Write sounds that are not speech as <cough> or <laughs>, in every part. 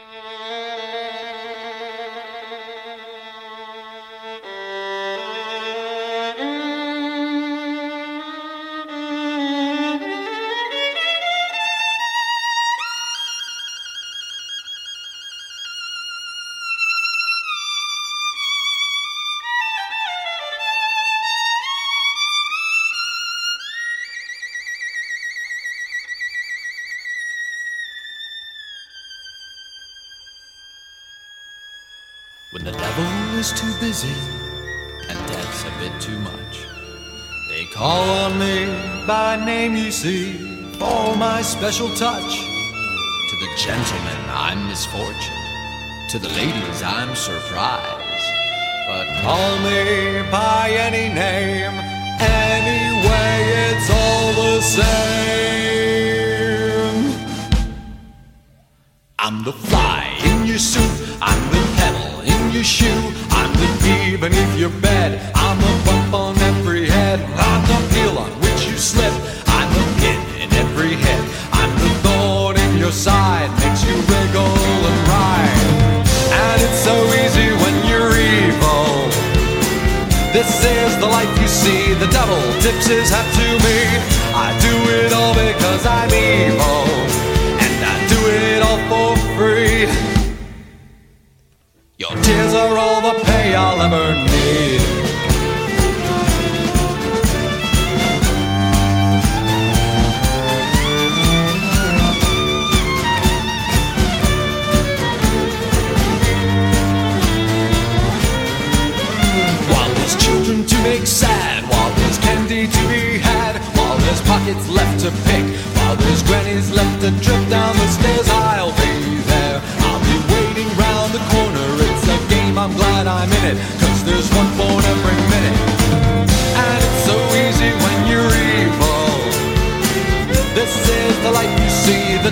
When too busy and death's a bit too much, they call on me by name, you see, for my special touch. To the gentlemen, I'm misfortune. To the ladies, I'm surprise. But call me by any name, anyway, it's all the same. I'm the fly in your suit. I'm the pedal in your shoe. I'm the bee beneath your bed. I'm the bump on every head. I'm the peel on which you slip. I'm the pin in every head. I'm the thorn in your side. Makes you wriggle and ride. And it's so easy when you're evil. This is the life you see. The devil tips his hat to me. I do it all because I'm evil. I'll ever need. While there's children to make sad, while there's candy to be had, while there's pockets left to pick, while there's grannies left to trip down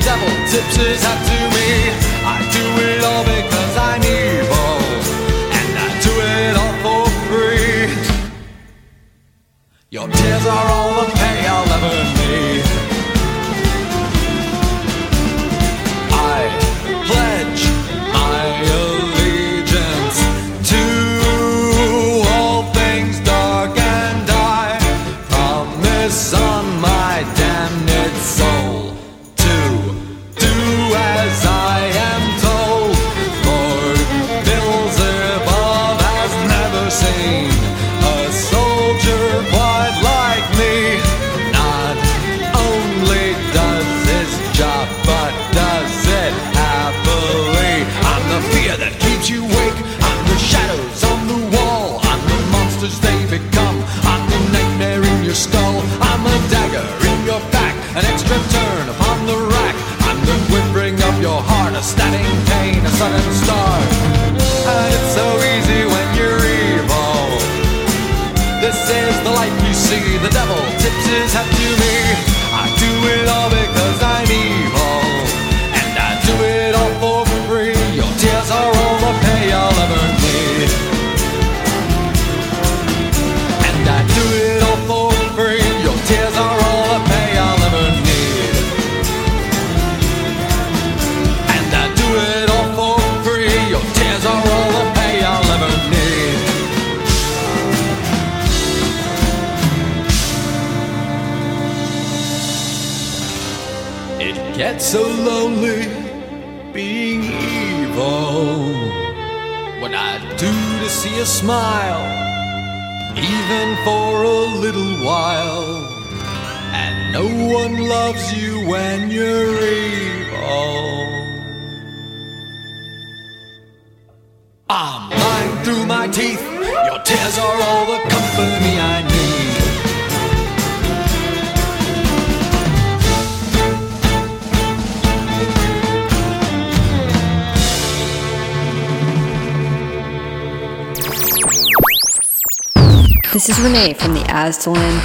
devil tips his hat to me. I do it all because I'm evil. And I do it all for free. Your tears are all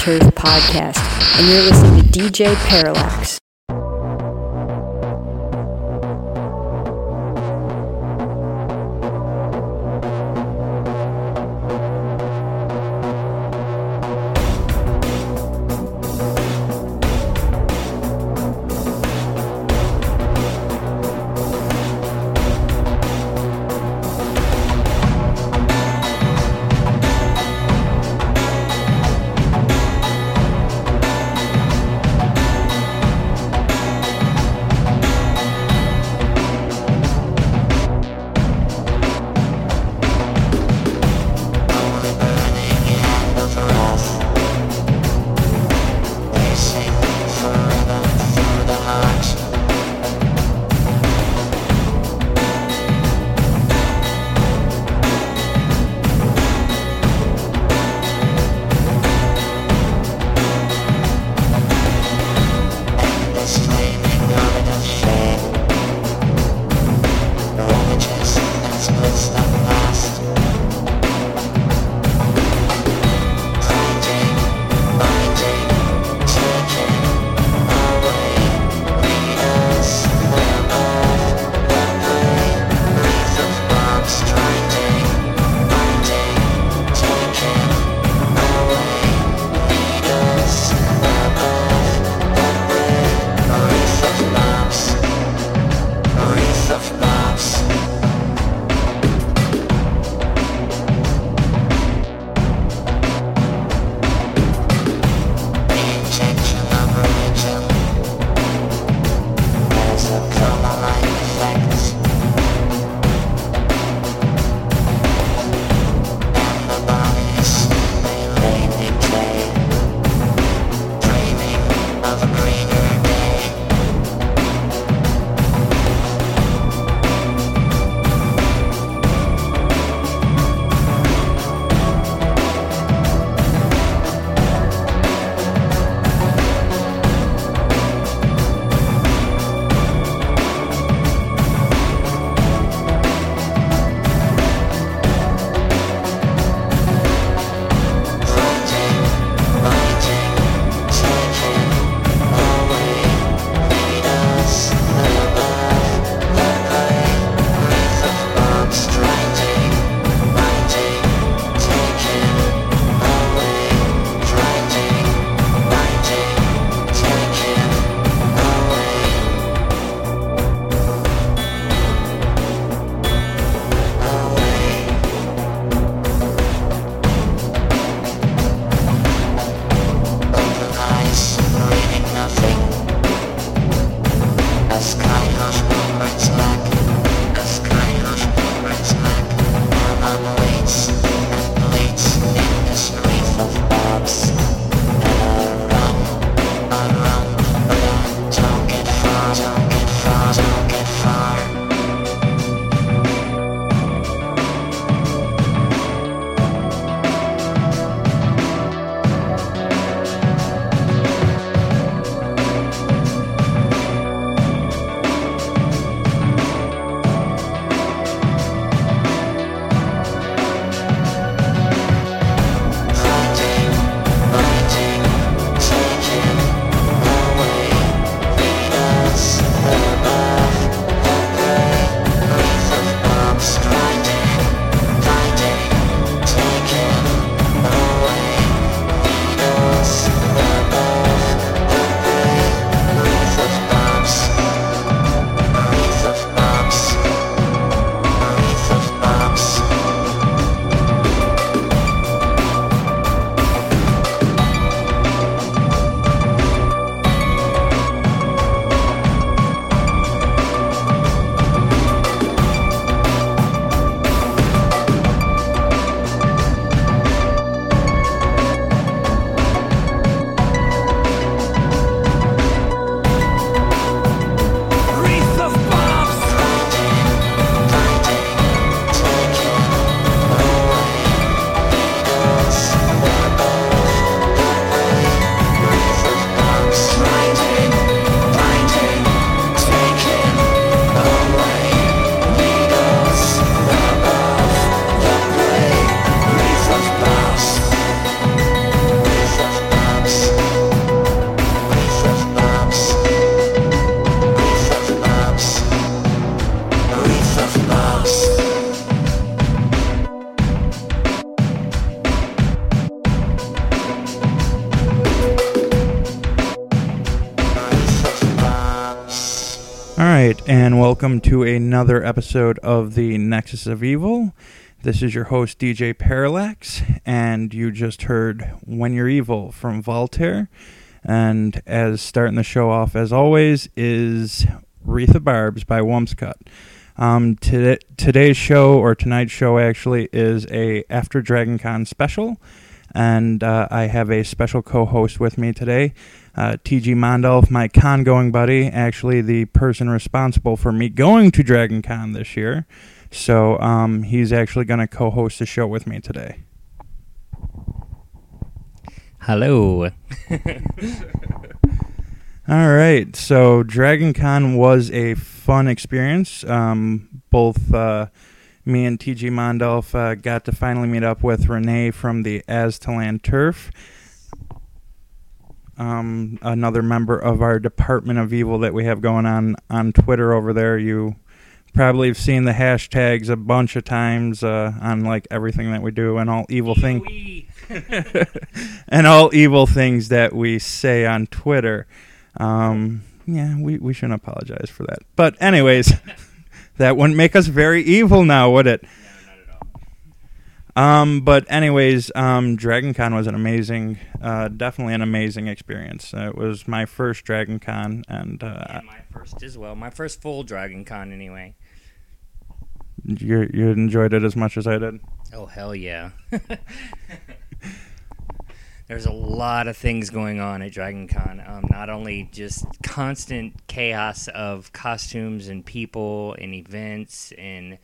Turf Podcast, and you're listening to DJ Parallax. Welcome to another episode of the Nexus of Evil. This is your host, DJ Parallax, and you just heard When You're Evil from Voltaire. And as starting the show off, as always, is Wreath of Barbs by Wumpscut. Um, today, today's show, or tonight's show actually, is a After Dragon Con special. And uh, I have a special co host with me today. Uh, TG Mondolf, my con going buddy, actually the person responsible for me going to Dragon Con this year. So um, he's actually going to co host the show with me today. Hello. <laughs> All right. So Dragon Con was a fun experience. Um, both uh, me and TG Mondolf uh, got to finally meet up with Renee from the Aztalan Turf um, another member of our Department of Evil that we have going on on Twitter over there. You probably have seen the hashtags a bunch of times uh, on like everything that we do and all evil things <laughs> and all evil things that we say on Twitter. Um, yeah, we we shouldn't apologize for that. But anyways, <laughs> that wouldn't make us very evil now, would it? Um, but anyways, um, Dragon Con was an amazing, uh, definitely an amazing experience. Uh, it was my first Dragon Con, and, uh, and my first as well. My first full Dragon Con, anyway. You you enjoyed it as much as I did. Oh hell yeah! <laughs> There's a lot of things going on at Dragon Con. Um, not only just constant chaos of costumes and people and events and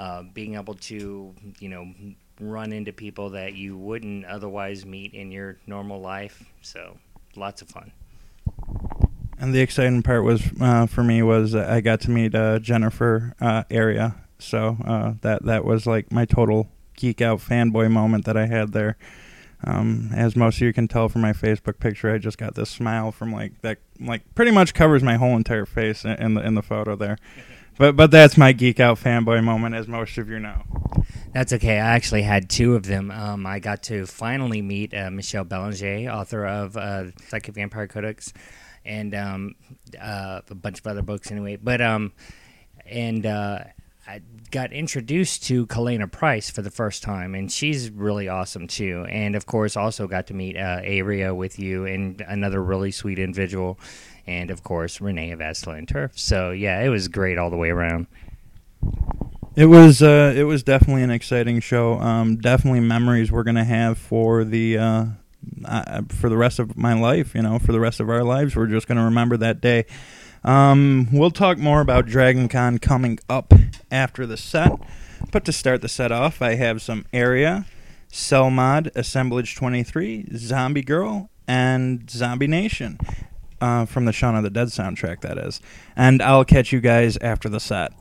uh, being able to, you know, run into people that you wouldn't otherwise meet in your normal life. So, lots of fun. And the exciting part was uh, for me was I got to meet uh, Jennifer uh, Ayria. So uh, that that was like my total geek out fanboy moment that I had there. Um, as most of you can tell from my Facebook picture, I just got this smile from like that, like pretty much covers my whole entire face in the in the photo there. <laughs> But but that's my geek out fanboy moment, as most of you know. That's okay. I actually had two of them. Um, I got to finally meet uh, Michel Belanger, author of uh, Psychic Vampire Codex, and um, uh, a bunch of other books anyway. But um, and uh, I got introduced to Kalena Price for the first time, and she's really awesome too. And of course, also got to meet uh, Ayria with you and another really sweet individual and of course Renee of Aztalan Turf. So yeah, it was great all the way around. It was uh, it was definitely an exciting show. Um, definitely memories we're gonna have for the uh, uh, for the rest of my life. You know, for the rest of our lives, we're just gonna remember that day. Um, we'll talk more about Dragon Con coming up after the set. But to start the set off, I have some Ayria, Cell Mod, Assemblage 23, Zombie Girl, and Zombie Nation uh, from the Shaun of the Dead soundtrack, that is. And I'll catch you guys after the set.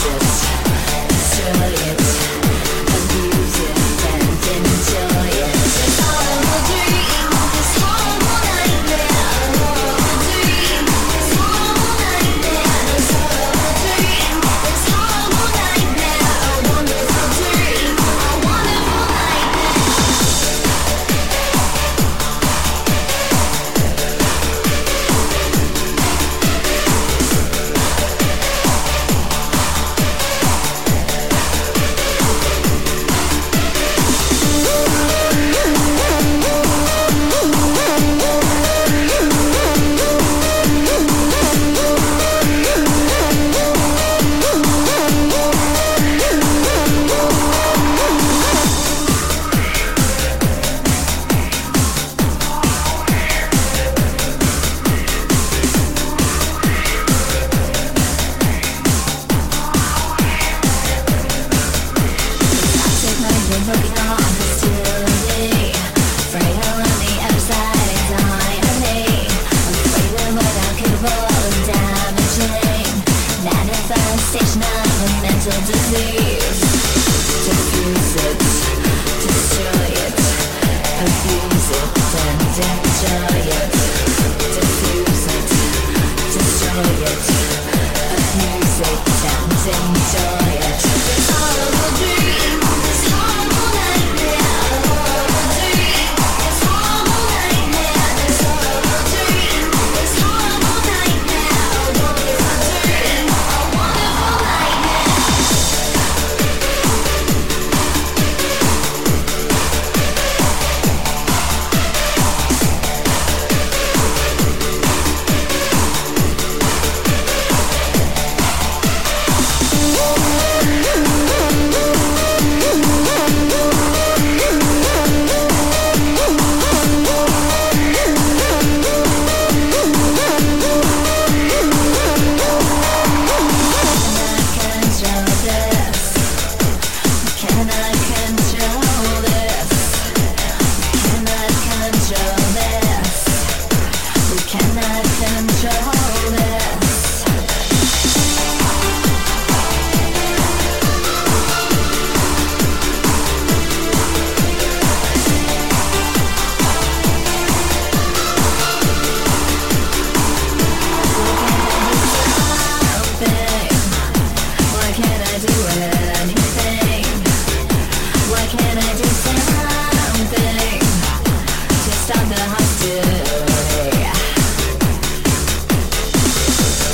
Conscious.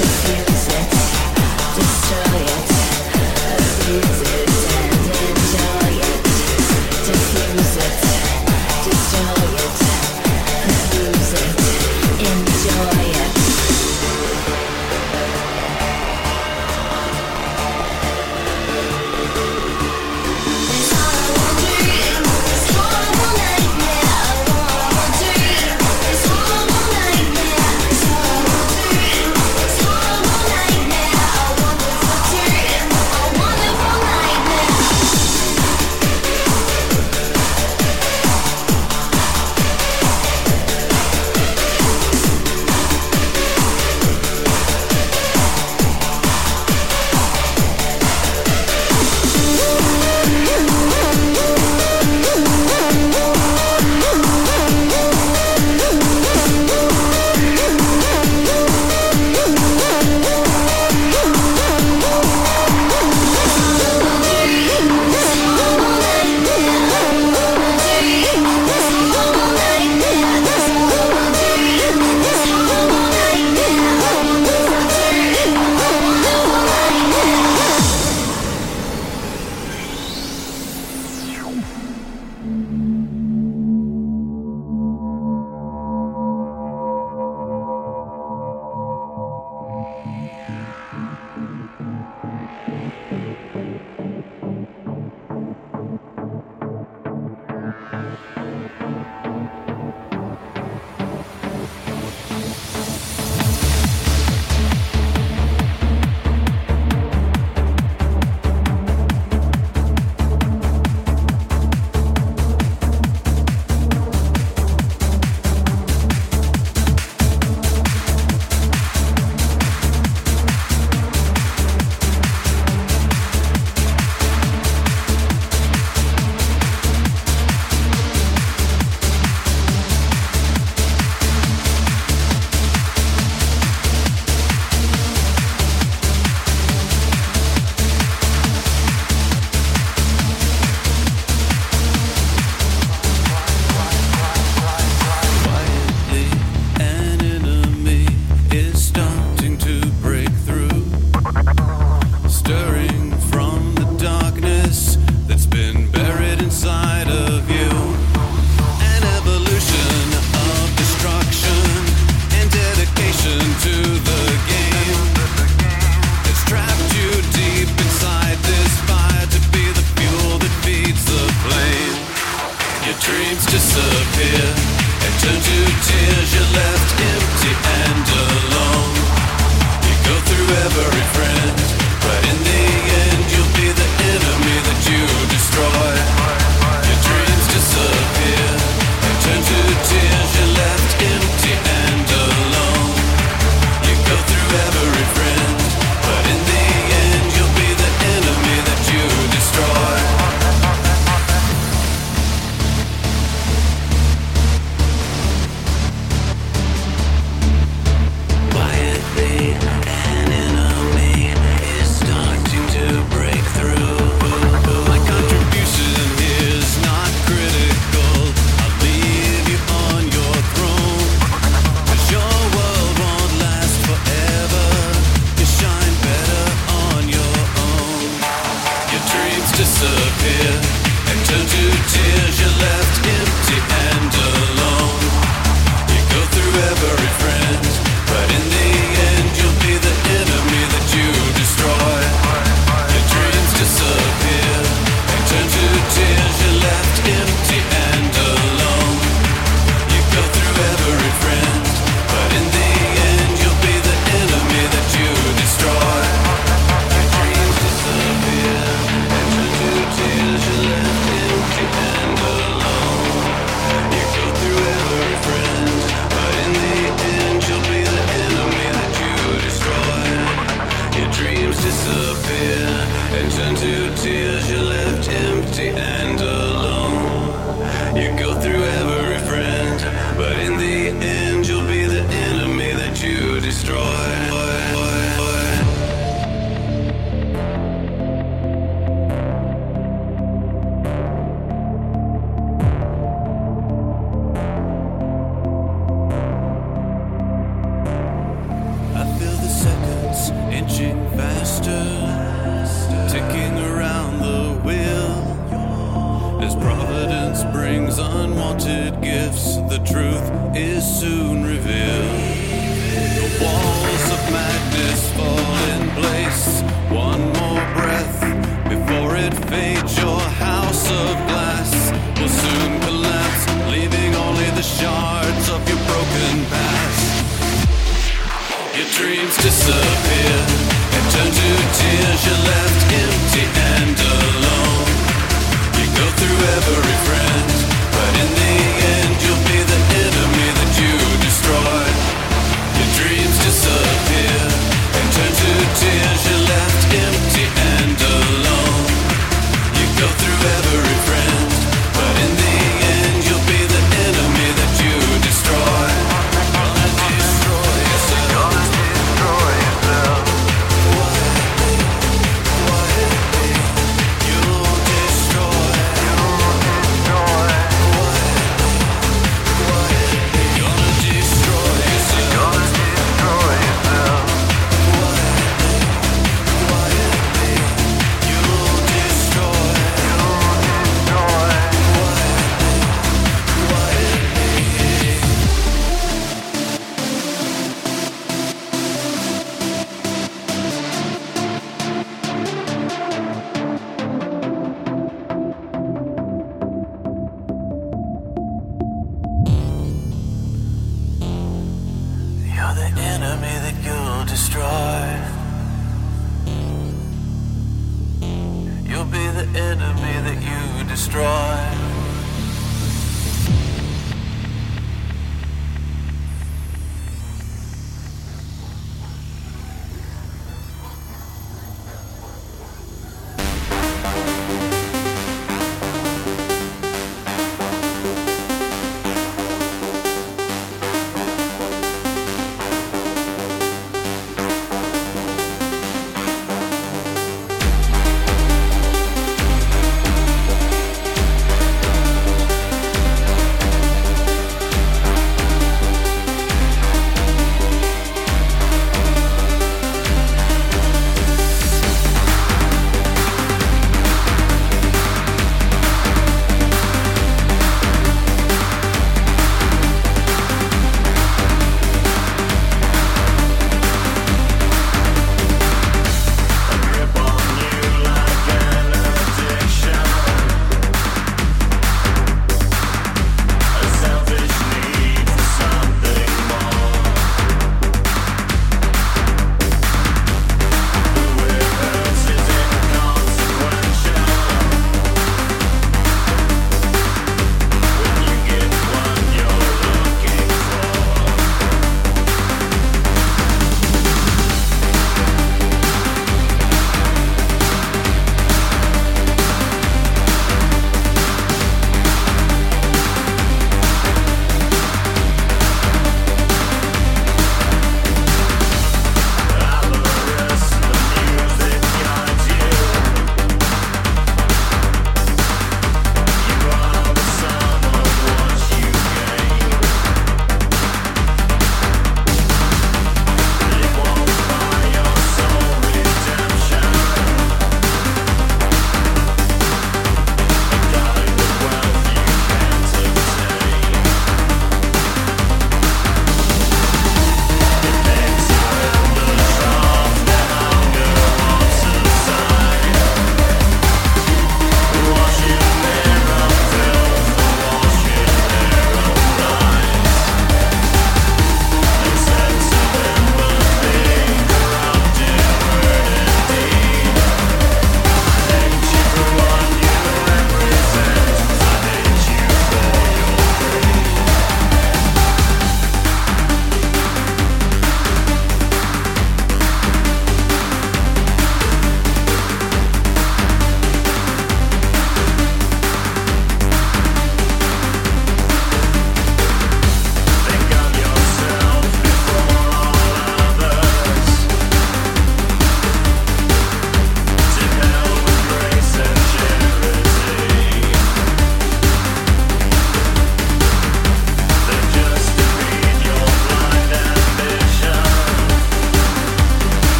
Six years later.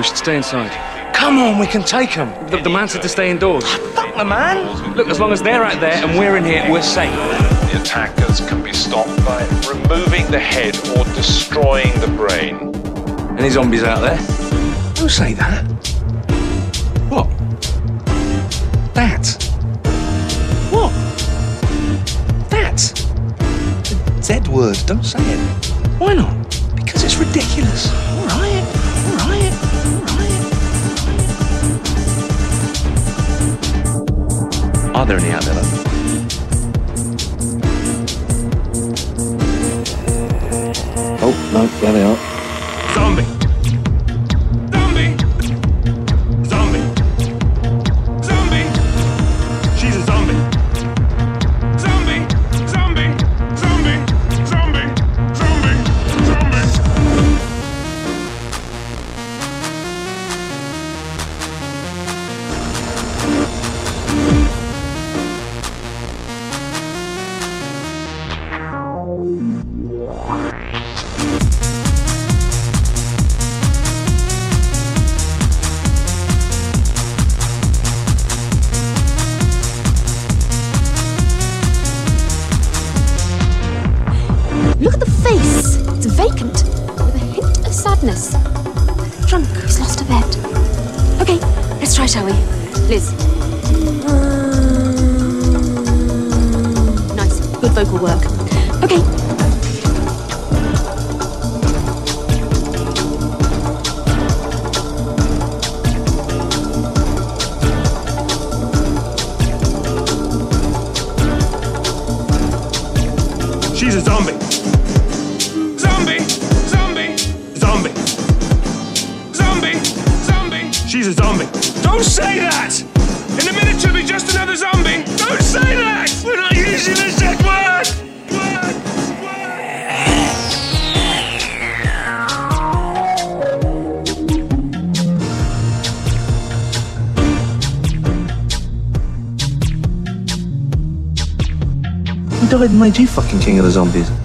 We should stay inside. Come on, we can take them. The, the man said to stay indoors. Fuck the man. Look, as long as they're out there and we're in here, we're safe. The attackers can be stopped by removing the head or destroying the brain. Any zombies out there? Don't say that. What? That. What? That. The Z word. Don't say it. Why not? Because it's ridiculous. Right. Are there any out there? Oh, no, there they are. Zombie. Zombie. Of the zombies?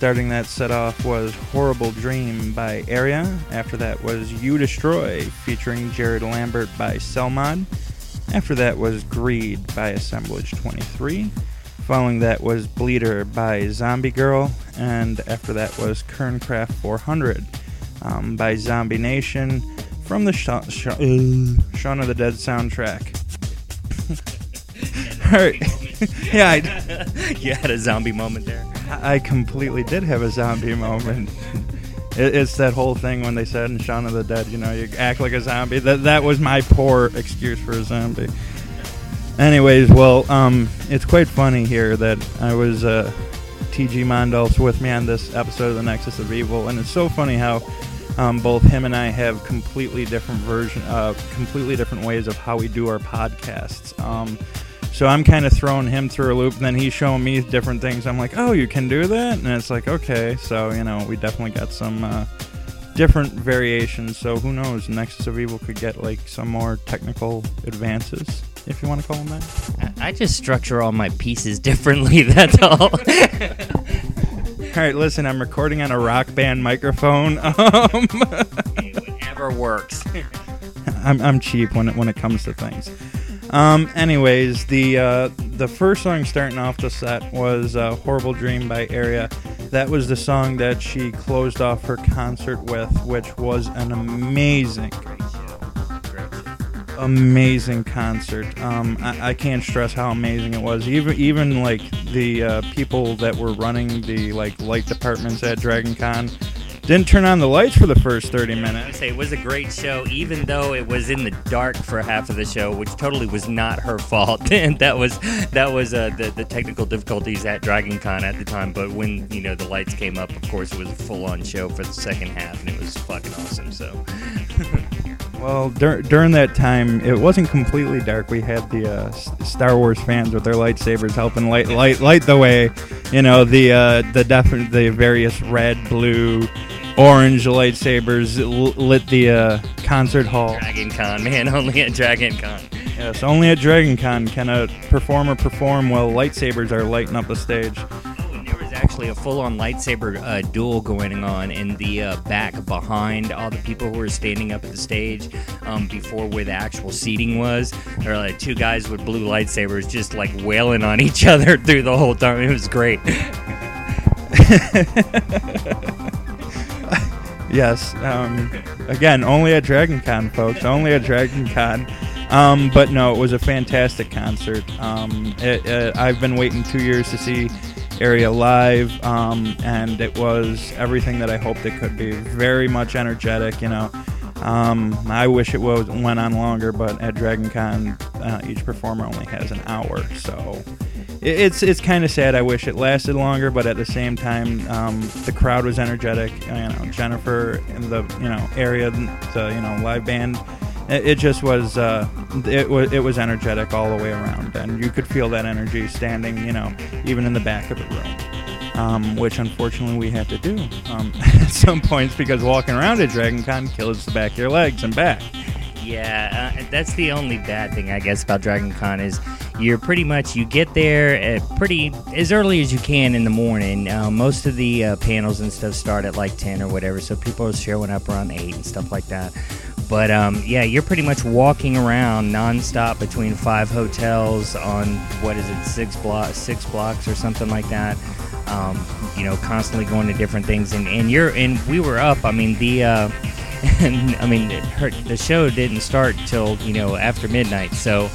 Starting that set off was Horrible Dream by Ayria. After that was You Destroy featuring Jared Lambert by Selmod. After that was Greed by Assemblage 23. Following that was Bleeder by Zombie Girl. And after that was Kernkraft 400 um, by Zombie Nation from the Sha- Sha- Shaun of the Dead soundtrack. <laughs> All right. <laughs> yeah, I, <laughs> you had a zombie moment there. I completely did have a zombie moment. It's that whole thing when they said in Shaun of the Dead, you know, you act like a zombie. That that was my poor excuse for a zombie. Anyways, well, um, it's quite funny here that I was uh, TG Mondolf's with me on this episode of the Nexus of Evil, and it's so funny how um, both him and I have completely different version, uh, completely different ways of how we do our podcasts. Um, so I'm kind of throwing him through a loop, and then he's showing me different things. I'm like, oh, you can do that, and it's like, okay. So you know, we definitely got some uh, different variations. So who knows? Nexus of Evil could get like some more technical advances, if you want to call them that. I I just structure all my pieces differently. <laughs> That's all. <laughs> All right, listen, I'm recording on a rock band microphone. <laughs> Um, Whatever works. I'm, I'm cheap when it when it comes to things. Um, anyways, the uh, the first song starting off the set was uh, "Horrible Dream" by Ayria. That was the song that she closed off her concert with, which was an amazing, amazing concert. Um, I, I can't stress how amazing it was. Even even like the uh, people that were running the like light departments at Dragon Con didn't turn on the lights for the first 30 I minutes. say it was a great show, even though it was in the dark for half of the show, which totally was not her fault. <laughs> and that was that was uh, the the technical difficulties at Dragon Con at the time. But when you know the lights came up, of course, it was a full on show for the second half, and it was fucking awesome. So <laughs> Well, dur- during that time, it wasn't completely dark. We had the uh, S- Star Wars fans with their lightsabers helping light light light the way. You know, the uh, the definite the various red, blue, orange lightsabers lit the uh, concert hall. Dragon Con, man, <laughs> only at Dragon Con. Yes, only at Dragon Con can a performer perform while lightsabers are lighting up the stage. And There was actually a full-on lightsaber uh, duel going on in the uh, back behind all the people who were standing up at the stage um, before where the actual seating was. There were like two guys with blue lightsabers just like wailing on each <laughs> other through the whole time. It was great. <laughs> Yes. Um, again, only at Dragon Con, folks. Only at Dragon Con. Um, but no, it was a fantastic concert. Um, it, it, I've been waiting two years to see Ayria live, um, and it was everything that I hoped it could be. Very much energetic, you know. Um, I wish it was went on longer, but at Dragon Con, uh, each performer only has an hour, so it's it's kind of sad. I wish it lasted longer, but at the same time, um, the crowd was energetic. You know, Jennifer and the you know Ayria, the you know live band. It, it just was uh, it was it was energetic all the way around, and you could feel that energy standing. You know, even in the back of the room. Um, which unfortunately we had to do um, <laughs> at some points because walking around at Dragon Con kills the back of your legs and back. Yeah, uh, that's the only bad thing I guess about Dragon Con is you're pretty much you get there at pretty as early as you can in the morning. Uh, most of the uh, panels and stuff start at like ten or whatever, so people are showing up around eight and stuff like that. But um, yeah, you're pretty much walking around nonstop between five hotels on what is it, six blocks, six blocks or something like that. Um, you know, constantly going to different things, and, and you're and we were up. I mean, the uh, and I mean, the show didn't start till you know after midnight, so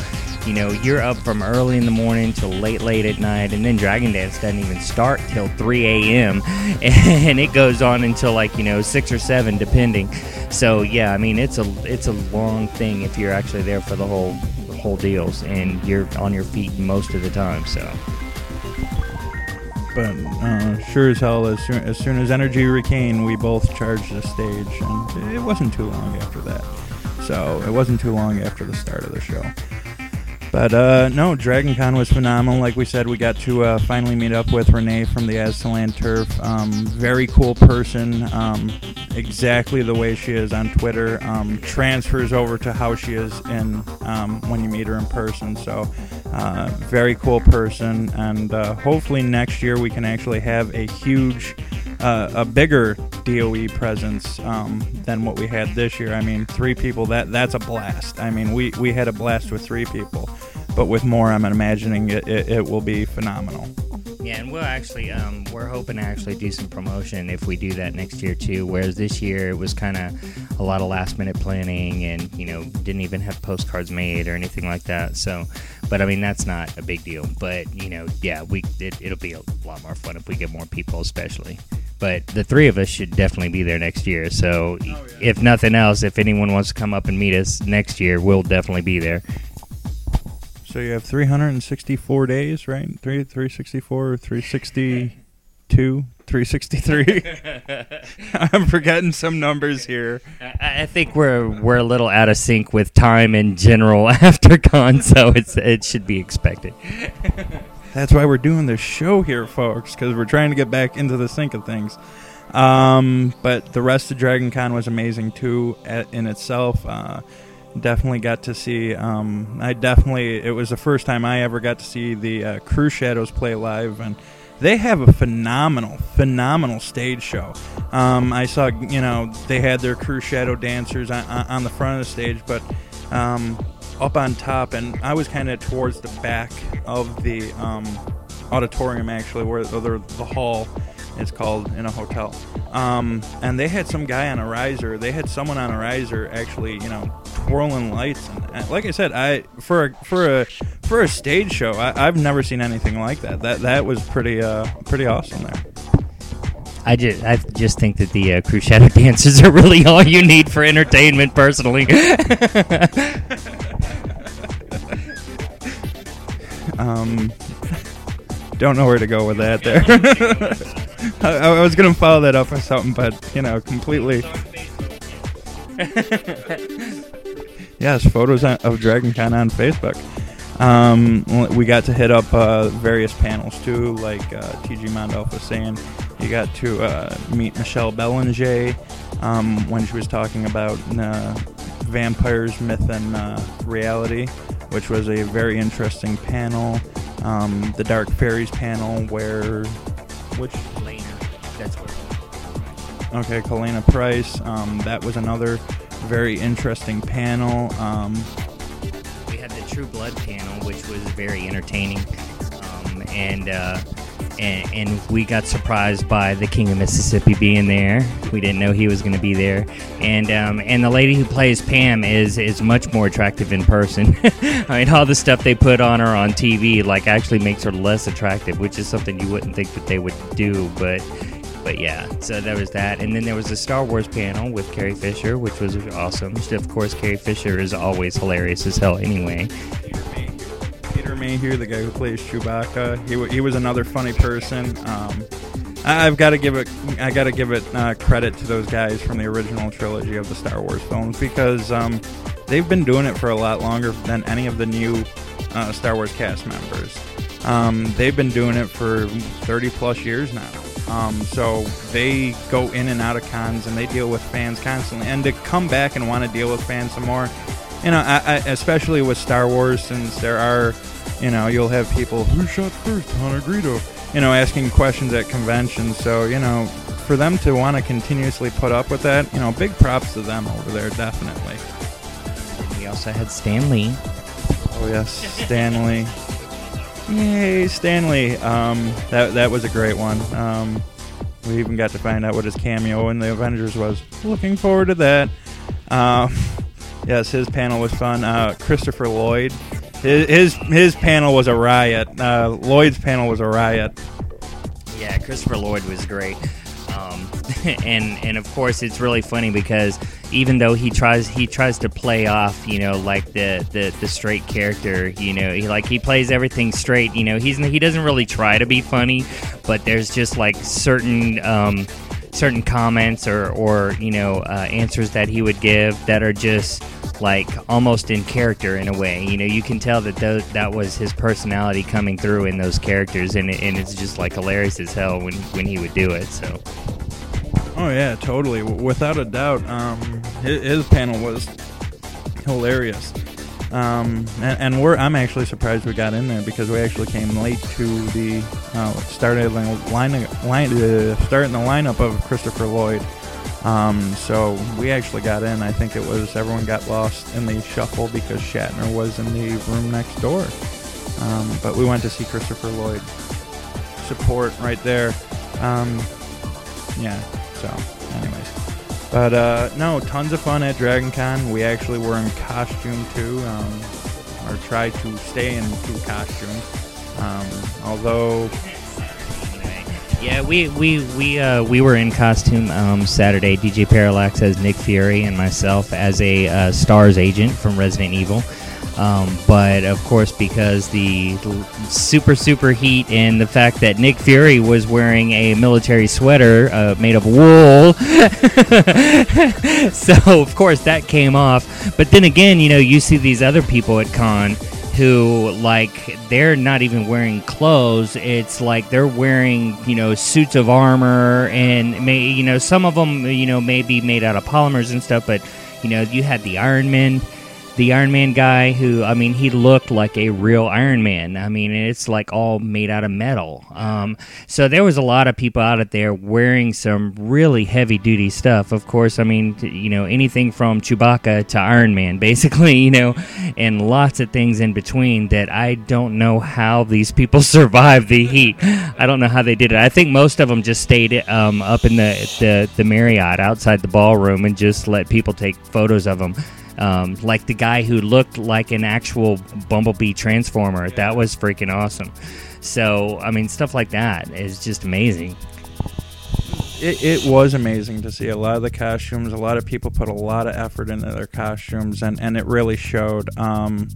you know you're up from early in the morning till late, late at night, and then Dragon Dance doesn't even start till 3 a.m. <laughs> and it goes on until like you know six or seven, depending. So yeah, I mean it's a it's a long thing if you're actually there for the whole whole deals, and you're on your feet most of the time. So But uh, sure as hell, as soon, as soon as Energy Recane, we both charged the stage, and it wasn't too long after that. So it wasn't too long after the start of the show. But uh, no, Dragon Con was phenomenal. Like we said, we got to uh, finally meet up with Renee from the Aztalan Turf. Um, very cool person. Um, exactly the way she is on Twitter. Um, transfers over to how she is in um, when you meet her in person. So uh, very cool person. And uh, hopefully next year we can actually have a huge a bigger DOE presence um, than what we had this year. I mean, three people that that's a blast. I mean, we we had a blast with three people, but with more, I'm imagining it, it, it will be phenomenal. Yeah, and we'll actually, um, we're hoping to actually do some promotion if we do that next year too. Whereas this year it was kind of a lot of last minute planning, and you know didn't even have postcards made or anything like that. So, but I mean that's not a big deal. But you know, yeah, we it, it'll be a lot more fun if we get more people, especially. But the three of us should definitely be there next year. So, oh, if nothing else, if anyone wants to come up and meet us next year, we'll definitely be there. So you have 364 days, right? Three 364 or 362, 363. <laughs> I'm forgetting some numbers here. I, I think we're we're a little out of sync with time in general <laughs> after con, so it's it should be expected. That's why we're doing this show here, folks, because we're trying to get back into the sync of things. Um, but the rest of Dragon Con was amazing too at, in itself. Uh, definitely got to see. Um, I definitely it was the first time I ever got to see the uh, Cruxshadows play live, and they have a phenomenal, phenomenal stage show. Um, I saw, you know, they had their Cruxshadow dancers on, on the front of the stage, but um, up on top, and I was kind of towards the back of the um, auditorium, actually, where the, the hall is called in a hotel. Um, and they had some guy on a riser. They had someone on a riser actually, you know, swirling lights. And, and like I said, I for a, for a for a stage show, I, I've never seen anything like that. That that was pretty uh pretty awesome there. I just, I just think that the uh, Cruxshadow <laughs> dancers are really all you need for entertainment. Personally, <laughs> Um, don't know where to go with that. There, <laughs> I, I was gonna follow that up with something, but you know, completely. Yes, photos of DragonCon on Facebook. Um, we got to hit up uh, various panels too, like uh, TG Mondolf was saying. You got to uh, meet Michelle Belanger um, when she was talking about uh, vampires, myth, and uh, reality, which was a very interesting panel. Um, the Dark Fairies panel, where which that's what. Okay, Kalayna Price. Um, that was another very interesting panel. Um, We had the True Blood panel, which was very entertaining, um, and, uh, and and we got surprised by the King of Mississippi being there. We didn't know he was going to be there, and um, and the lady who plays Pam is is much more attractive in person. <laughs> I mean, all the stuff they put on her on TV like actually makes her less attractive, which is something you wouldn't think that they would do, but. But yeah, so there was that, and then there was the Star Wars panel with Carrie Fisher, which was awesome. Of course, Carrie Fisher is always hilarious as hell, anyway. Peter Mayhew, the guy who plays Chewbacca, he, he was another funny person. Um, I've got to give it, I got to give it uh, credit to those guys from the original trilogy of the Star Wars films because um, they've been doing it for a lot longer than any of the new uh, Star Wars cast members. Um, they've been doing it for 30 plus years now. Um, so they go in and out of cons and they deal with fans constantly. And to come back and want to deal with fans some more, you know, I, I, especially with Star Wars, since there are, you know, you'll have people who shot first, Han or Greedo, you know, asking questions at conventions. So you know, for them to want to continuously put up with that, you know, big props to them over there, definitely. We also had Stan Lee. Oh yes, Stan Lee. Yay, Stan Lee. Um, that that was a great one. Um, we even got to find out what his cameo in the Avengers was. Looking forward to that. Um, <laughs> yes, his panel was fun. Uh, Christopher Lloyd. His, his his panel was a riot. Uh, Lloyd's panel was a riot. Yeah, Christopher Lloyd was great. Um, <laughs> and and of course it's really funny because even though he tries he tries to play off you know like the the, the straight character you know he like he plays everything straight you know he's he doesn't really try to be funny but there's just like certain um, certain comments or or you know uh, answers that he would give that are just like almost in character in a way. You know you can tell that those, that was his personality coming through in those characters and, and it's just like hilarious as hell when when he would do it so Oh yeah, totally, without a doubt. Um, his, panel was hilarious, um, and, and we're I'm actually surprised we got in there because we actually came late to the uh, started line, line uh, starting the lineup of Christopher Lloyd. Um, so we actually got in. I think it was everyone got lost in the shuffle because Shatner was in the room next door. Um, but we went to see Christopher Lloyd support right there. Um, yeah. So, anyways, but uh, no, tons of fun at Dragon Con. We actually were in costume too, um, or tried to stay in true costume. Um, although, Yeah, we we we uh, we were in costume um, Saturday. DJ Parallax as Nick Fury and myself as a uh, Stars agent from Resident Evil. Um, but of course, because the super super heat and the fact that Nick Fury was wearing a military sweater uh, made of wool, <laughs> so of course that came off. But then again, you know, you see these other people at con who like they're not even wearing clothes it's like they're wearing you know suits of armor and may you know some of them you know may be made out of polymers and stuff but you know you had the iron man the Iron Man guy who I mean he looked like a real Iron Man. I mean it's like all made out of metal. Um, so there was a lot of people out there wearing some really heavy duty stuff. Of course, I mean you know anything from Chewbacca to Iron Man <laughs> basically, you know, and lots of things in between that I don't know how these people <laughs> survived the heat. I don't know how they did it. I think most of them just stayed um, up in the, the the Marriott outside the ballroom and just let people take photos of them Um, like the guy who looked like an actual Bumblebee Transformer. That was freaking awesome. So, I mean, stuff like that is just amazing. it, it was amazing to see a lot of the costumes. A lot of people put a lot of effort into their costumes, and, and it really showed. Um,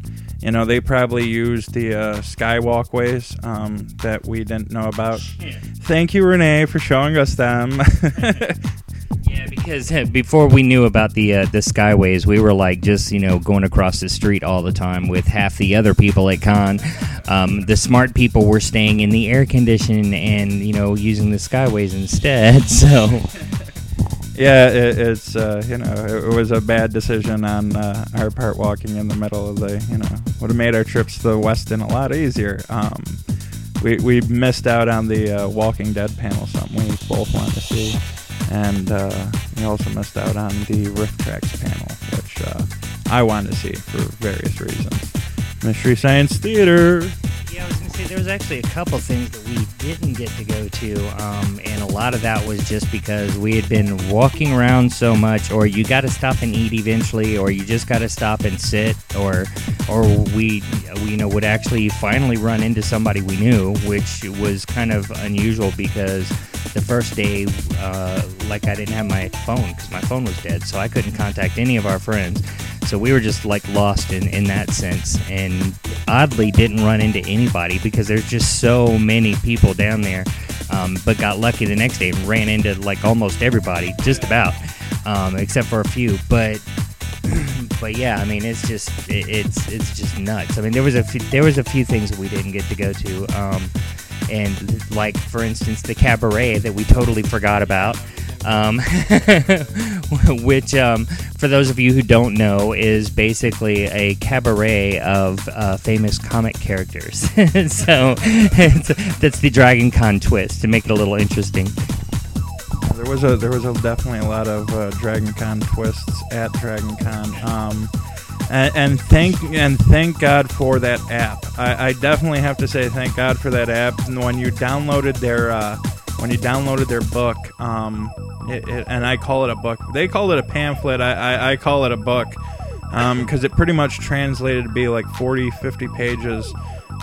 you know, they probably used the uh, skywalkways um, that we didn't know about. Thank you, Renee, for showing us them. <laughs> Because <laughs> before we knew about the uh, the skyways, we were like just you know going across the street all the time with half the other people at con. Um, the smart people were staying in the air conditioning and you know using the skyways instead. <laughs> So yeah, it, it's uh, you know it, was a bad decision on uh, our part walking in the middle of the you know would have made our trips to the Westin a lot easier. Um, we we missed out on the uh, Walking Dead panel, something we both wanted to see, and uh, we also missed out on the RiffTrax panel, which uh, I wanted to see for various reasons. Mystery Science Theater. Yeah, I was gonna say there was actually a couple things that we didn't get to go to, um, and a lot of that was just because we had been walking around so much, or you got to stop and eat eventually, or you just got to stop and sit, or or we, we you know would actually finally run into somebody we knew, which was kind of unusual because the first day, uh, like I didn't have my phone because my phone was dead, so I couldn't contact any of our friends. So we were just like lost in, in that sense, and oddly didn't run into anybody because there's just so many people down there. Um, but got lucky the next day and ran into like almost everybody, just about, um, except for a few. But <clears throat> but yeah, I mean, it's just it, it's it's just nuts. I mean, there was a few, there was a few things that we didn't get to go to, um, and like for instance, the cabaret that we totally forgot about. Um, <laughs> which, um, for those of you who don't know, is basically a cabaret of uh, famous comic characters. <laughs> so that's the Dragon Con twist to make it a little interesting. There was a there was a, definitely a lot of uh, Dragon Con twists at Dragon Con. Um, and, and thank and thank God for that app. I, I, definitely have to say thank God for that app. And when you downloaded their uh, when you downloaded their book, um, it, it, and I call it a book. They call it a pamphlet. I, I, I call it a book because um, it pretty much translated to be like 40, 50 pages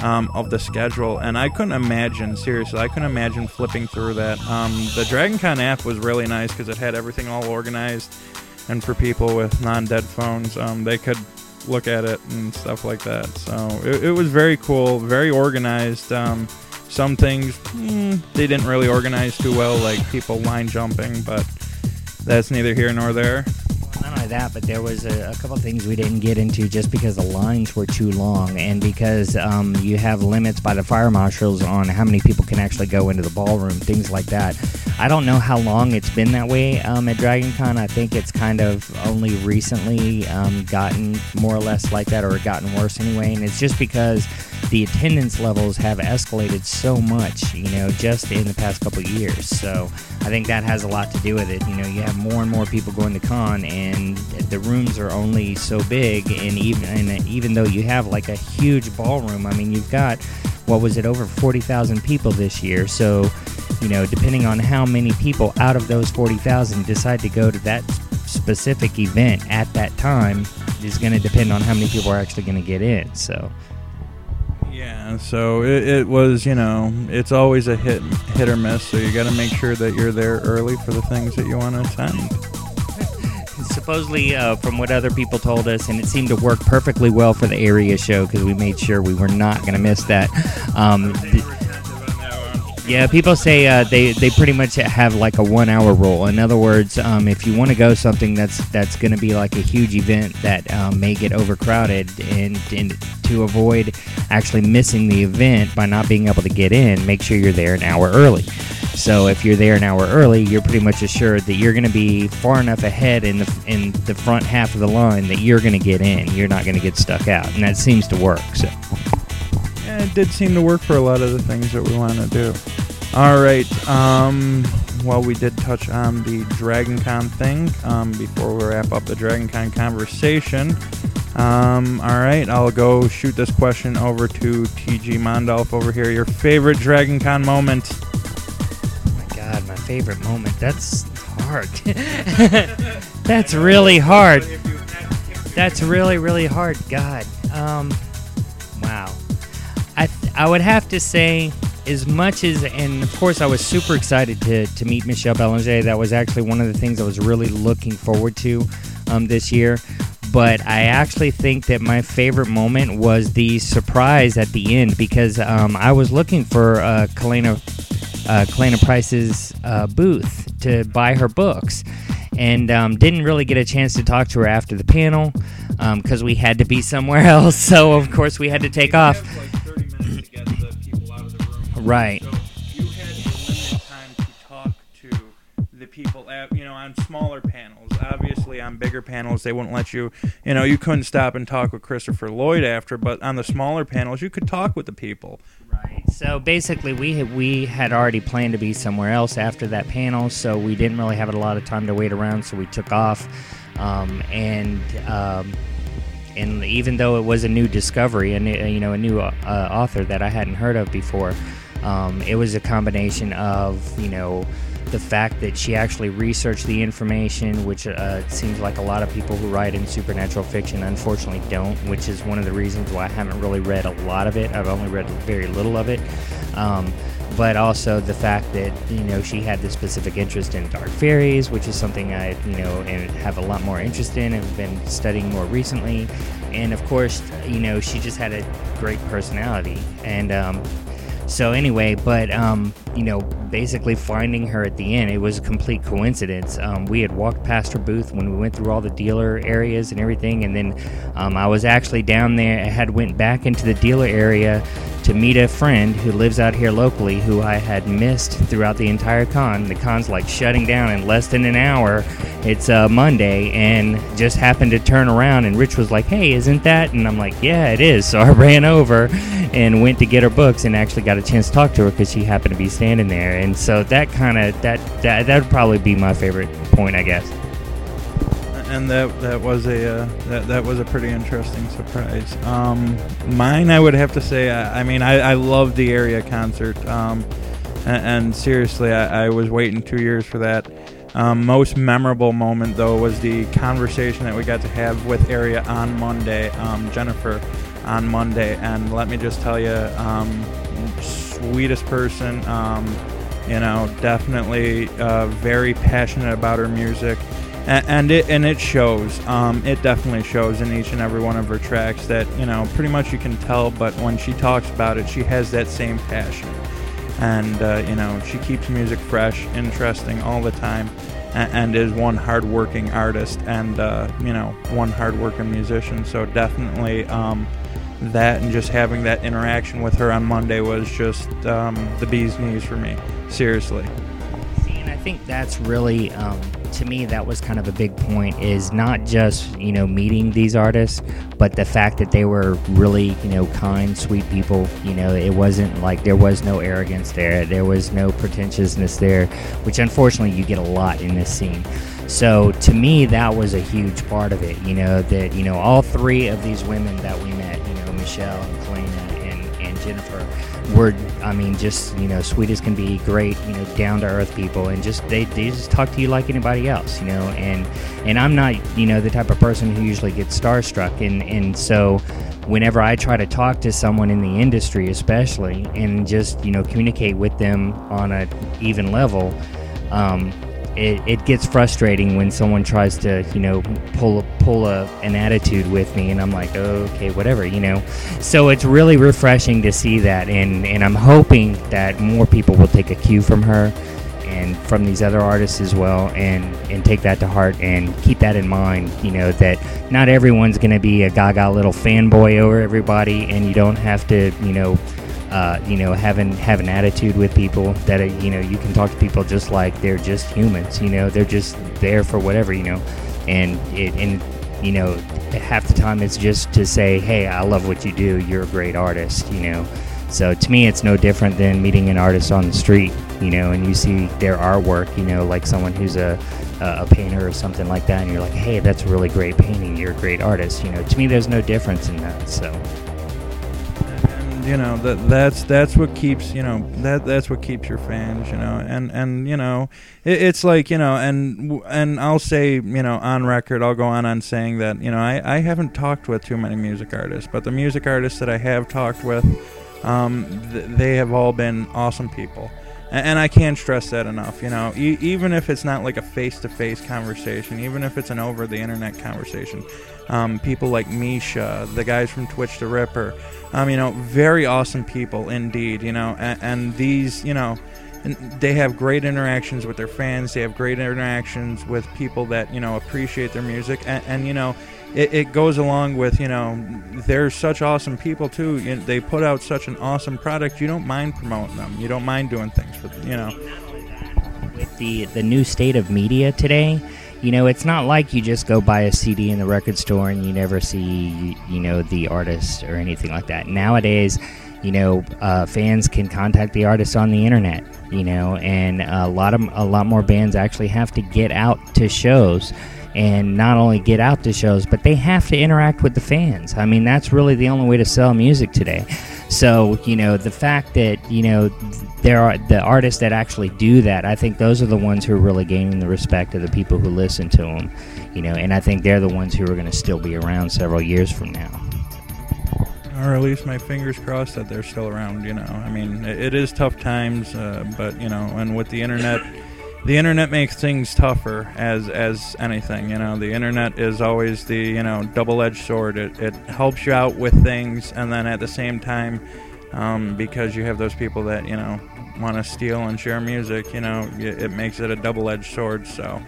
um, of the schedule. And I couldn't imagine, seriously, I couldn't imagine flipping through that. Um, the DragonCon app was really nice because it had everything all organized. And for people with non dead phones, um, they could look at it and stuff like that. So it, it was very cool, very organized. Some things mm, they didn't really organize too well, like people line jumping, but that's neither here nor there. Not only that, but there was a, a couple things we didn't get into just because the lines were too long, and because um, you have limits by the fire marshals on how many people can actually go into the ballroom, things like that. I don't know how long it's been that way um, at Dragon Con. I think it's kind of only recently um, gotten more or less like that, or gotten worse anyway. And it's just because the attendance levels have escalated so much, you know, just in the past couple years. So I think that has a lot to do with it. You know, you have more and more people going to con, and the rooms are only so big. And even and even though you have like a huge ballroom, I mean, you've got what was it over forty thousand people this year. So you know, depending on how many people out of those forty thousand decide to go to that specific event at that time is going to depend on how many people are actually going to get in. So. So it, it, was, you know, it's always a hit hit or miss. So you got to make sure that you're there early for the things that you want to attend. <laughs> Supposedly, uh, from what other people told us, and it seemed to work perfectly well for the Ayria show because we made sure we were not going to miss that. Um, yeah, people say uh, they they pretty much have like a one hour rule. In other words, um, if you want to go something that's that's going to be like a huge event that um, may get overcrowded, and, and to avoid actually missing the event by not being able to get in, make sure you're there an hour early. So if you're there an hour early, you're pretty much assured that you're going to be far enough ahead in the in the front half of the line that you're going to get in. You're not going to get stuck out, and that seems to work. So yeah, it did seem to work for a lot of the things that we want to do. All right. Um, well, we did touch on the Dragon Con thing um, before we wrap up the Dragon Con conversation. Um, all right, I'll go shoot this question over to TG Mondolf over here. Your favorite Dragon Con moment? Oh my God, my favorite moment. That's hard. <laughs> That's really hard. That's really, really hard. God. Um, wow. I, would have to say, as much as, and of course, I was super excited to, to meet Michelle Belanger. That was actually one of the things I was really looking forward to um, this year. But I actually think that my favorite moment was the surprise at the end because um, I was looking for uh, Kalayna, uh, Kalayna Price's uh, booth to buy her books and um, didn't really get a chance to talk to her after the panel Um, because we had to be somewhere <laughs> else. So, of course, we had to take off. Right. So you had limited time to talk to the people at, you know, on smaller panels. Obviously, on bigger panels, they wouldn't let you, you know, you couldn't stop and talk with Christopher Lloyd after, but on the smaller panels, you could talk with the people. Right. So basically, we had, we had already planned to be somewhere else after that panel, so we didn't really have a lot of time to wait around. So we took off, um, and um, and even though it was a new discovery and you know a new uh, author that I hadn't heard of before, um, it was a combination of you know the fact that she actually researched the information, which uh, seems like a lot of people who write in supernatural fiction unfortunately don't, which is one of the reasons why I haven't really read a lot of it. I've only read very little of it. Um, but also the fact that you know she had this specific interest in dark fairies, which is something I you know and have a lot more interest in and have been studying more recently. And of course, you know she just had a great personality, and um, so anyway, but um, you know, basically finding her at the end, it was a complete coincidence. Um, we had walked past her booth when we went through all the dealer areas and everything, and then um, I was actually down there. I had went back into the dealer area to meet a friend who lives out here locally, who I had missed throughout the entire con. The con's like shutting down in less than an hour. It's uh, Monday, and just happened to turn around, and Rich was like, "Hey, isn't that?" And I'm like, "Yeah, it is." <laughs> So I ran over and went to get her books, and actually got a chance to talk to her because she happened to be standing there. And so that kind of that that that would probably be my favorite point, I guess. And that that was a uh, that that was a pretty interesting surprise. Um, mine, I would have to say, I, I mean, I, I loved the Ayria concert, um, and, and seriously, I, I was waiting two years for that. Um, most memorable moment though was the conversation that we got to have with Ayria on Monday, um, Jennifer, on Monday, and let me just tell you, um, sweetest person. Um, you know, definitely uh, very passionate about her music and, it and it shows. Um, it definitely shows in each and every one of her tracks that you know pretty much you can tell. But when she talks about it, she has that same passion, and uh, you know she keeps music fresh, interesting all the time, and, and is one hardworking artist and uh, you know one hardworking musician. So definitely. Um, that and just having that interaction with her on Monday was just um, the bee's knees for me. Seriously. Think that's really, um, to me, that was kind of a big point. Is not just you know meeting these artists, but the fact that they were really you know kind, sweet people. You know, it wasn't like there was no arrogance there, there was no pretentiousness there, which unfortunately you get a lot in this scene. So to me, that was a huge part of it. You know that you know all three of these women that we met, you know Michelle and Kalayna and and Jennifer, were I mean just you know sweet as can be, great you know down to earth people, and just they, they just talk to you like anybody else, you know. And and I'm not you know the type of person who usually gets starstruck, and and so whenever I try to talk to someone in the industry, especially, and just you know communicate with them on a even level. Um, it, it gets frustrating when someone tries to you know pull pull a, an attitude with me and I'm like okay whatever you know? So it's really refreshing to see that and and I'm hoping that more people will take a cue from her and from these other artists as well and and take that to heart and keep that in mind you know that not everyone's going to be a gaga little fanboy over everybody and you don't have to you know uh, you know, having have an attitude with people that uh, you know you can talk to people just like they're just humans. You know, they're just there for whatever. You know, and it and you know half the time it's just to say, hey, I love what you do. You're a great artist. You know. So to me, it's no different than meeting an artist on the street, you know, and you see their artwork, you know, like someone who's a, a painter or something like that, and you're like, hey, that's a really great painting. You're a great artist, you know. To me, there's no difference in that. So. You know that that's that's what keeps you know that that's what keeps your fans you know and and you know it, it's like you know and and I'll say you know on record I'll go on on saying that you know I I haven't talked with too many music artists but the music artists that I have talked with um th- they have all been awesome people and, I can't stress that enough you know e- even if it's not like a face to face conversation even if it's an over the internet conversation um, people like Misha, the guys from Twitch the Ripper, um, you know, very awesome people indeed, you know, and, and these, you know, they have great interactions with their fans. They have great interactions with people that you know appreciate their music, and, and you know, it, it goes along with you know they're such awesome people too. You they put out such an awesome product. You don't mind promoting them. You don't mind doing things for them. you know. with the the new state of media today you know it's not like you just go buy a cd in the record store and you never see you know the artist or anything like that nowadays you know uh, fans can contact the artist on the internet you know and a lot of a lot more bands actually have to get out to shows and not only get out to shows but they have to interact with the fans. I mean that's really the only way to sell music today. So you know the fact that you know there are the artists that actually do that i think those are the ones who are really gaining the respect of the people who listen to them you know and i think they're the ones who are going to still be around several years from now. Or at least my fingers crossed that they're still around. You know, I mean, it, is tough times, uh, but you know, and with the internet, the internet makes things tougher as as anything. You know, the internet is always the you know double-edged sword. It it helps you out with things, and then at the same time, um, because you have those people that you know want to steal and share music, you know, y- it makes it a double-edged sword. So.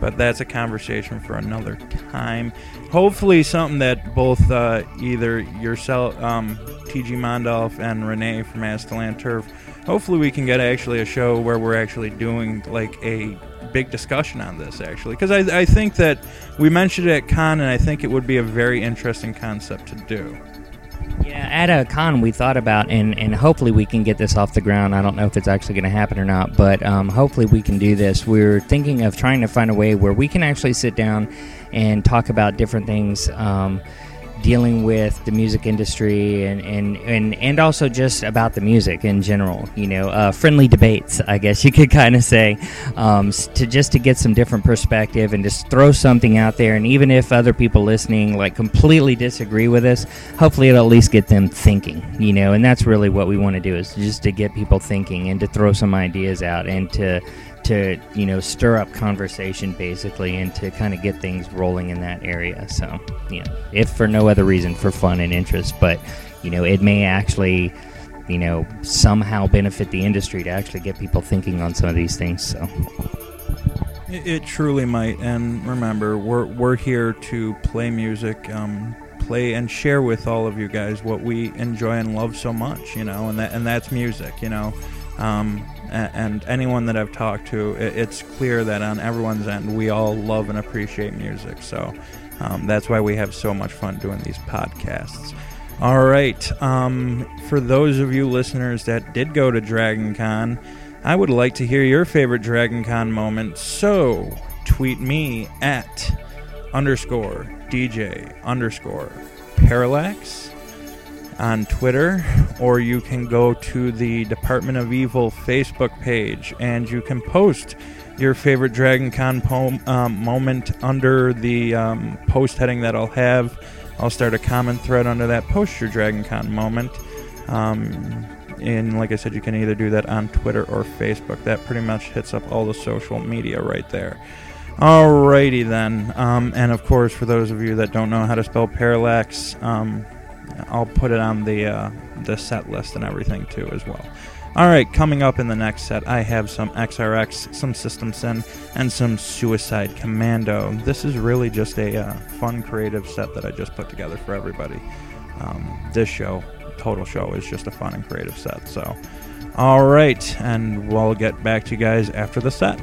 But that's a conversation for another time. Hopefully, something that both uh, either yourself, um, TG Mondolf, and Renee from Astalan Turf, hopefully we can get actually a show where we're actually doing like a big discussion on this actually because I, I think that we mentioned it at con and i think it would be a very interesting concept to do Yeah, at a con we thought about, and, and hopefully we can get this off the ground. I don't know if it's actually going to happen or not, but um, hopefully we can do this. We're thinking of trying to find a way where we can actually sit down and talk about different things. Um, dealing with the music industry and, and, and, and also just about the music in general you know uh, friendly debates i guess you could <laughs> kind of say um, to just to get some different perspective and just throw something out there. And even if other people listening like completely disagree with us hopefully it'll at least get them thinking you know? And that's really what we want to do is just to get people thinking and to throw some ideas out and to to you know stir up conversation basically and to kind of get things rolling in that area so you know if for no other reason for fun and interest but you know it may actually you know somehow benefit the industry to actually get people thinking on some of these things so It, it truly might. And remember, we're we're here to play music, um, play and share with all of you guys what we enjoy and love so much. You know, and that and that's music. You know, um, and, anyone that I've talked to, it's clear that on everyone's end, we all love and appreciate music. So um, that's why we have so much fun doing these podcasts. All right. Um, for those of you listeners that did go to Dragon Con, I would like to hear your favorite Dragon Con moment. So tweet me at underscore DJ underscore parallax on Twitter, or you can go to the Department of Evil Facebook page and you can post your favorite Dragon Con poem, um, moment under the um, post heading that I'll have. I'll start a comment thread under that. Post your Dragon Con moment. Um, and like I said, you can either do that on Twitter or Facebook. That pretty much hits up all the social media right there. Alrighty then. Um, and of course, for those of you that don't know how to spell parallax, um, I'll put it on the uh, the set list and everything too as well. All right, coming up in the next set, I have some XRX, some System Syn, and some Suicide Commando. This is really just a uh, fun, creative set that I just put together for everybody. Um, this show, total show, is just a fun and creative set. So, all right, and we'll get back to you guys after the set.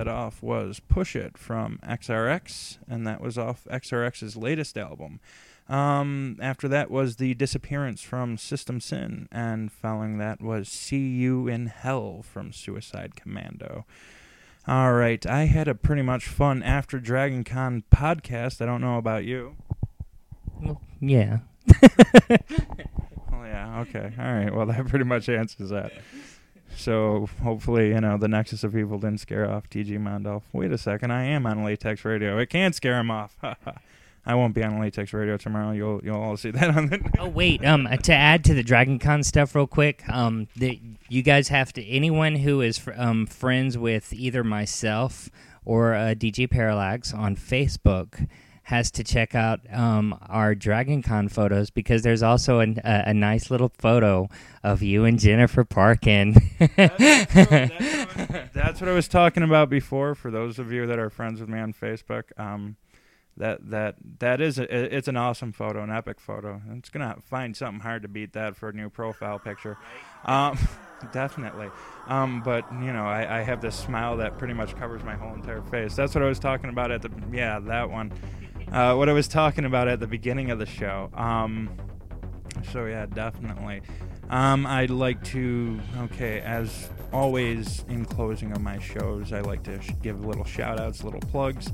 Set off was Push It from XRX, and that was off XRX's latest album. Um, after that was The Disappearance from System Syn, and following that was See You in Hell from Suicide Commando. All right, I had a pretty much fun after Dragon Con podcast. I don't know about you. Yeah. <laughs> Oh yeah, okay, all right. Well, that pretty much answers that. So hopefully, you know, the Nexus of Evil didn't scare off TG Mondolf. Wait a second, I am on Latex Radio. It can't scare him off. <laughs> I won't be on Latex Radio tomorrow. You'll you'll all see that on the. Oh wait, um, to add to the Dragon Con stuff real quick, um, the, you guys have to anyone who is fr- um friends with either myself or uh, DJ Parallax on Facebook has to check out um our Dragon Con photos because there's also an, a, a nice little photo of you and Jennifer Parkin. <laughs> That's what I was talking about before. For those of you that are friends with me on Facebook, um, that that that is a, it's an awesome photo, an epic photo. It's gonna find something hard to beat that for a new profile picture. Um, <laughs> definitely. Um, but you know, I, I have this smile that pretty much covers my whole entire face. That's what I was talking about at the yeah that one. Uh, what I was talking about at the beginning of the show. Um, so yeah, definitely. Um, I'd like to, okay, as always in closing of my shows, I like to sh- give little shout outs, little plugs.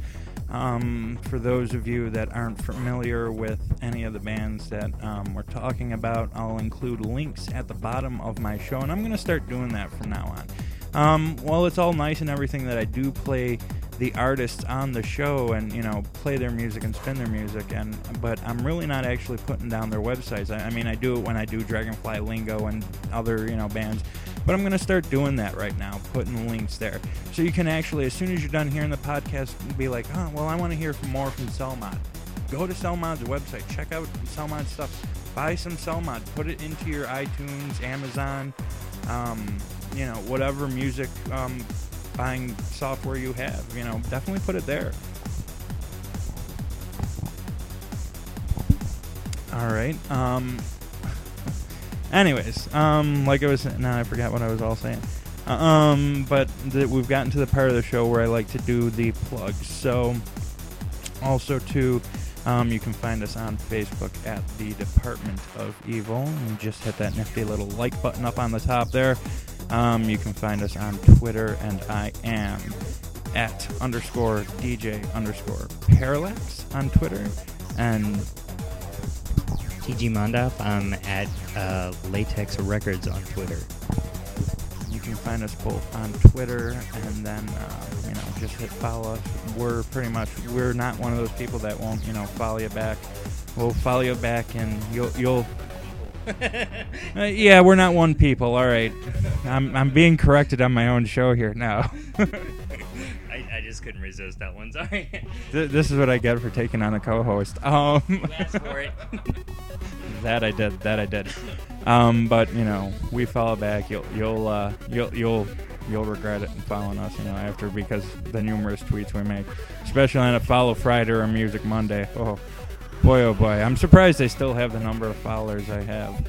Um, for those of you that aren't familiar with any of the bands that um, we're talking about, I'll include links at the bottom of my show, and I'm going to start doing that from now on. Um, well, it's all nice and everything that I do play the artists on the show and you know play their music and spin their music and but I'm really not actually putting down their websites. I, I mean I do it when I do Dragonfly Lingo and other you know bands, but I'm gonna start doing that right now, putting the links there so you can actually as soon as you're done hearing the podcast be like, oh well I want to hear more from Cellmod. Go to Cellmod's website, check out Cellmod stuff, buy some Cellmod, put it into your iTunes, Amazon, um, you know whatever music um, buying software you have. You know, definitely put it there. All right. Um. <laughs> Anyways, um, like I was, now I forgot what I was all saying. Uh, Um, but th- we've gotten to the part of the show where I like to do the plugs. So, also too, um, you can find us on Facebook at the Department of Evil. And just hit that nifty little like button up on the top there. Um, you can find us on Twitter, and I am at underscore DJ underscore Parallax on Twitter. And TG Mondolf, I'm at uh, Latex Records on Twitter. you can find us both on Twitter, and then uh, you know just hit follow us. We're pretty much we're not one of those people that won't you know follow you back. We'll follow you back, and you'll you'll. <laughs> Uh, yeah, we're not one people. All right, I'm I'm being corrected on my own show here now. <laughs> I, I just couldn't resist that one. Sorry. <laughs> Th- this is what I get for taking on a co-host. Um, that I did. That I did. Um, but you know, we follow back. You'll you'll uh, you'll you'll you'll regret it in following us. You know, after because the numerous tweets we make, especially on a Follow Friday or Music Monday. Oh boy, oh boy. I'm surprised they still have the number of followers I have.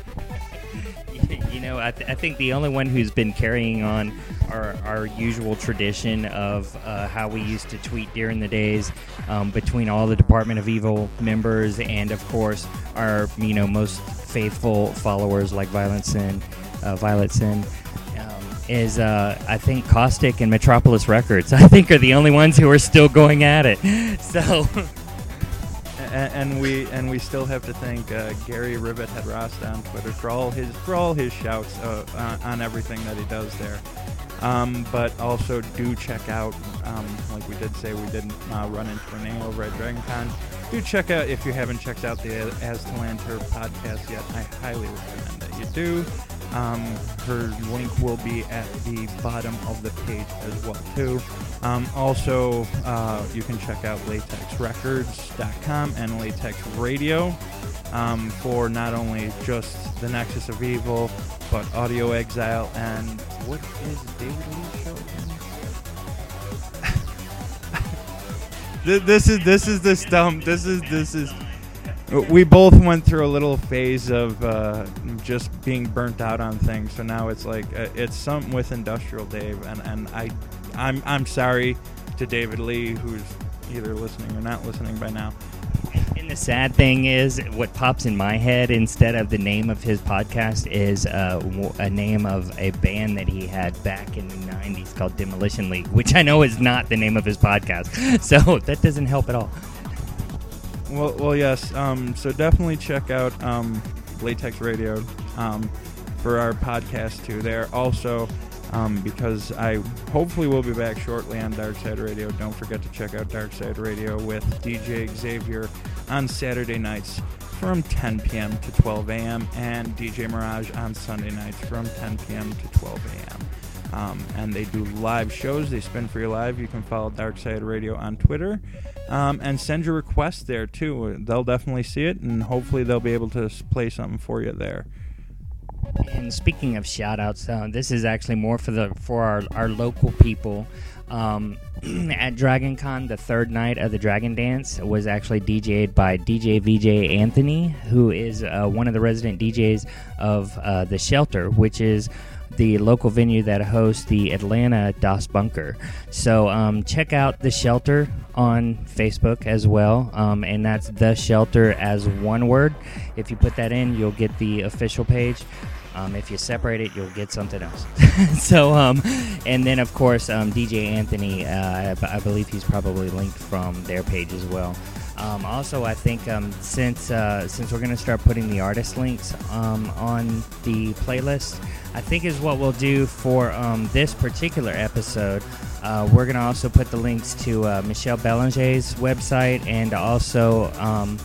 <laughs> you know, I, th- I think the only one who's been carrying on our, our usual tradition of uh, how we used to tweet during the days um, between all the Department of Evil members and, of course, our you know most faithful followers like Violent Sin, uh, Violet Sin. um, Is uh, I think Caustic and Metropolis Records. <laughs> I think are the only ones who are still going at it. <laughs> So and, and we and we still have to thank uh, Gary Rivet Head Rasta on Twitter for all his for all his shouts uh, on, on everything that he does there. Um, but also do check out, um, like we did say, we did uh, run into Renee over at DragonCon. Do check out if you haven't checked out the As to podcast yet. I highly recommend that you do. Um, her link will be at the bottom of the page as well too. Um, also, uh, you can check out latexrecords.com and Latex Radio um, for not only just the Nexus of Evil, but Audio Exile and what is David Lee's show? <laughs> This is this is the stump. This is this is. We both went through a little phase of uh, just being burnt out on things, so now it's like uh, it's something with Industrial Dave, and, and I I'm I'm sorry to David Lee, who's either listening or not listening by now. And the sad thing is, what pops in my head instead of the name of his podcast is uh, a name of a band that he had back in the 90s called Demolition League, which I know is not the name of his podcast. <laughs> So that doesn't help at all. Well, well, yes. Um, so definitely check out um, Latex Radio um, for our podcast too. There also, um, because I hopefully will be back shortly on Dark Side Radio. Don't forget to check out Dark Side Radio with DJ Xavier on Saturday nights from 10 p.m. to 12 a.m. and DJ Mirage on Sunday nights from 10 p.m. to 12 a.m. Um, and they do live shows. They spin for you live. You can follow Dark Side Radio on Twitter um, and send your requests there too. They'll definitely see it, and hopefully they'll be able to play something for you there. And speaking of shout outs, uh, this is actually more for the for our, our local people. Um, <clears throat> at Dragon Con, the third night of the Dragon Dance was actually DJ'd by DJ VJ Anthony, who is uh, one of the resident DJs of uh, The Shelter, which is the local venue that hosts the Atlanta Das Bunker. So um, check out The Shelter on Facebook as well, um, and that's The Shelter as one word. If you put that in, you'll get the official page. Um, if you separate it, you'll get something else. <laughs> so, um, and then of course, um, DJ Anthony, uh, I, I believe he's probably linked from their page as well. Um, also, I think um, since uh, since we're to start putting the artist links um, on the playlist, I think is what we'll do for um, this particular episode. Uh, we're going to also put the links to uh, Michelle Belanger's website and also um,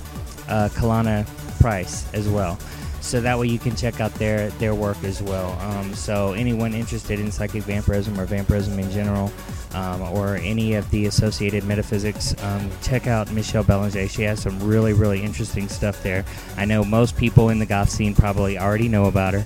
uh, Kalayna Price as well. So that way you can check out their their work as well. Um, so anyone interested in psychic vampirism or vampirism in general, um, or any of the associated metaphysics, um, check out Michelle Belanger. She has some really really interesting stuff there. I know most people in the goth scene probably already know about her.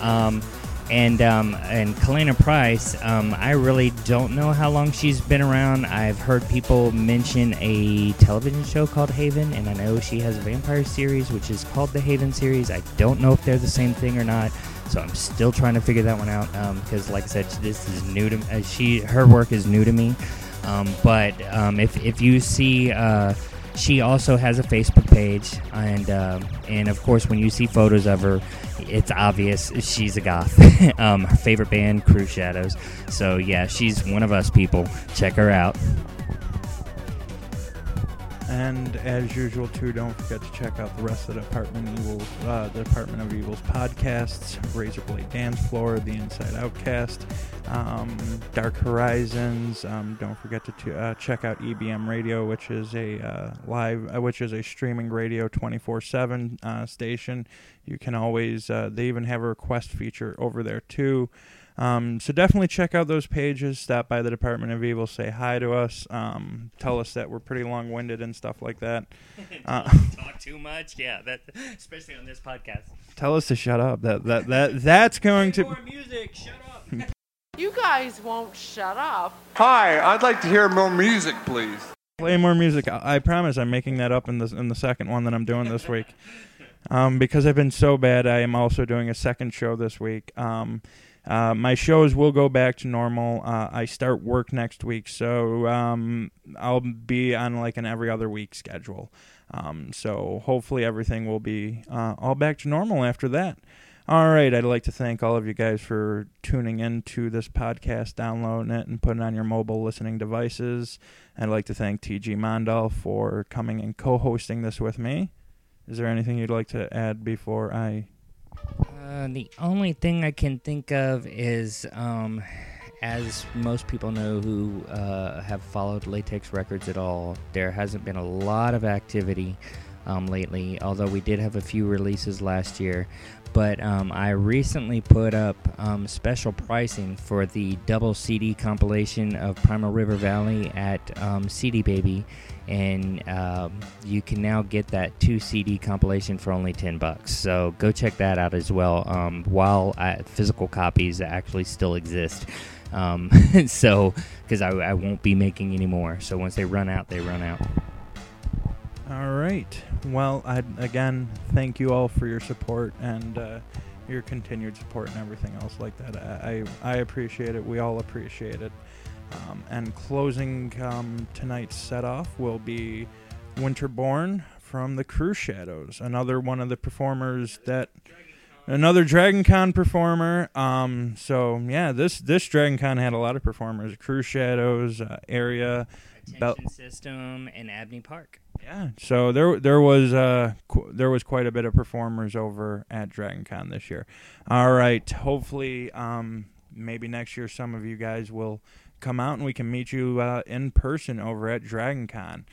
Um, and um, and Kalayna Price, um, I really don't know how long she's been around. I've heard people mention a television show called Haven, and I know she has a vampire series which is called the Haven series. I don't know if they're the same thing or not, so I'm still trying to figure that one out. Um because, like I said, this is new to uh, she. Her work is new to me. Um, but um, if if you see. Uh, she also has a Facebook page, and um, and of course, when you see photos of her, it's obvious she's a goth. <laughs> um, her favorite band, Cruxshadows. So yeah, she's one of us people. Check her out. And as usual, too, don't forget to check out the rest of the Department of Evil, uh, the Department of Evil's podcasts: Razorblade Dance Floor, The Inside Outcast, um, Dark Horizons. Um, don't forget to t- uh, check out EBM Radio, which is a uh, live, uh, which is a streaming radio 24/7 uh, station. You can always. Uh, they even have a request feature over there too. Um, so definitely check out those pages. Stop by the Department of Evil, say hi to us, um, tell us that we're pretty long-winded and stuff like that. <laughs> Uh, Talk <laughs> too much, yeah. That especially on this podcast. tell us to shut up. That that that that's going to. More music. Shut up. <laughs> You guys won't shut up. Hi, I'd like to hear more music, please. play more music. I, I promise I'm making that up in the in the second one that I'm doing this week. Um, because I've been so bad, I am also doing a second show this week. Um, uh, my shows will go back to normal. Uh, I start work next week, so um, I'll be on like an every other week schedule. Um, so hopefully everything will be uh, all back to normal after that. All right, I'd like to thank all of you guys for tuning in to this podcast, downloading it, and putting it on your mobile listening devices. I'd like to thank TG Mondolf for coming and co-hosting this with me. Is there anything you'd like to add before I? Uh, the only thing I can think of is, um, as most people know who uh, have followed Latex Records at all, there hasn't been a lot of activity um, lately, although we did have a few releases last year. But um, I recently put up um, special pricing for the double CD compilation of Primal River Valley at um, CD Baby, and um, you can now get that two CD compilation for only ten bucks. So go check that out as well. Um, while uh, physical copies actually still exist, um, <laughs> so because I, I won't be making any more. So once they run out, they run out. All right. Well, I again thank you all for your support and uh, your continued support and everything else like that. I, I I appreciate it. We all appreciate it. Um, and closing um, tonight's set off will be Winterborn from the Cruxshadows, another one of the performers that another Dragon Con performer. Um, so yeah, this this Dragon Con had a lot of performers: Cruxshadows, uh, Ayria, Attention System, and Abney Park. Yeah, so there there was uh, qu- there was quite a bit of performers over at Dragon Con this year. All right, hopefully, um, maybe next year some of you guys will come out and we can meet you uh, in person over at DragonCon.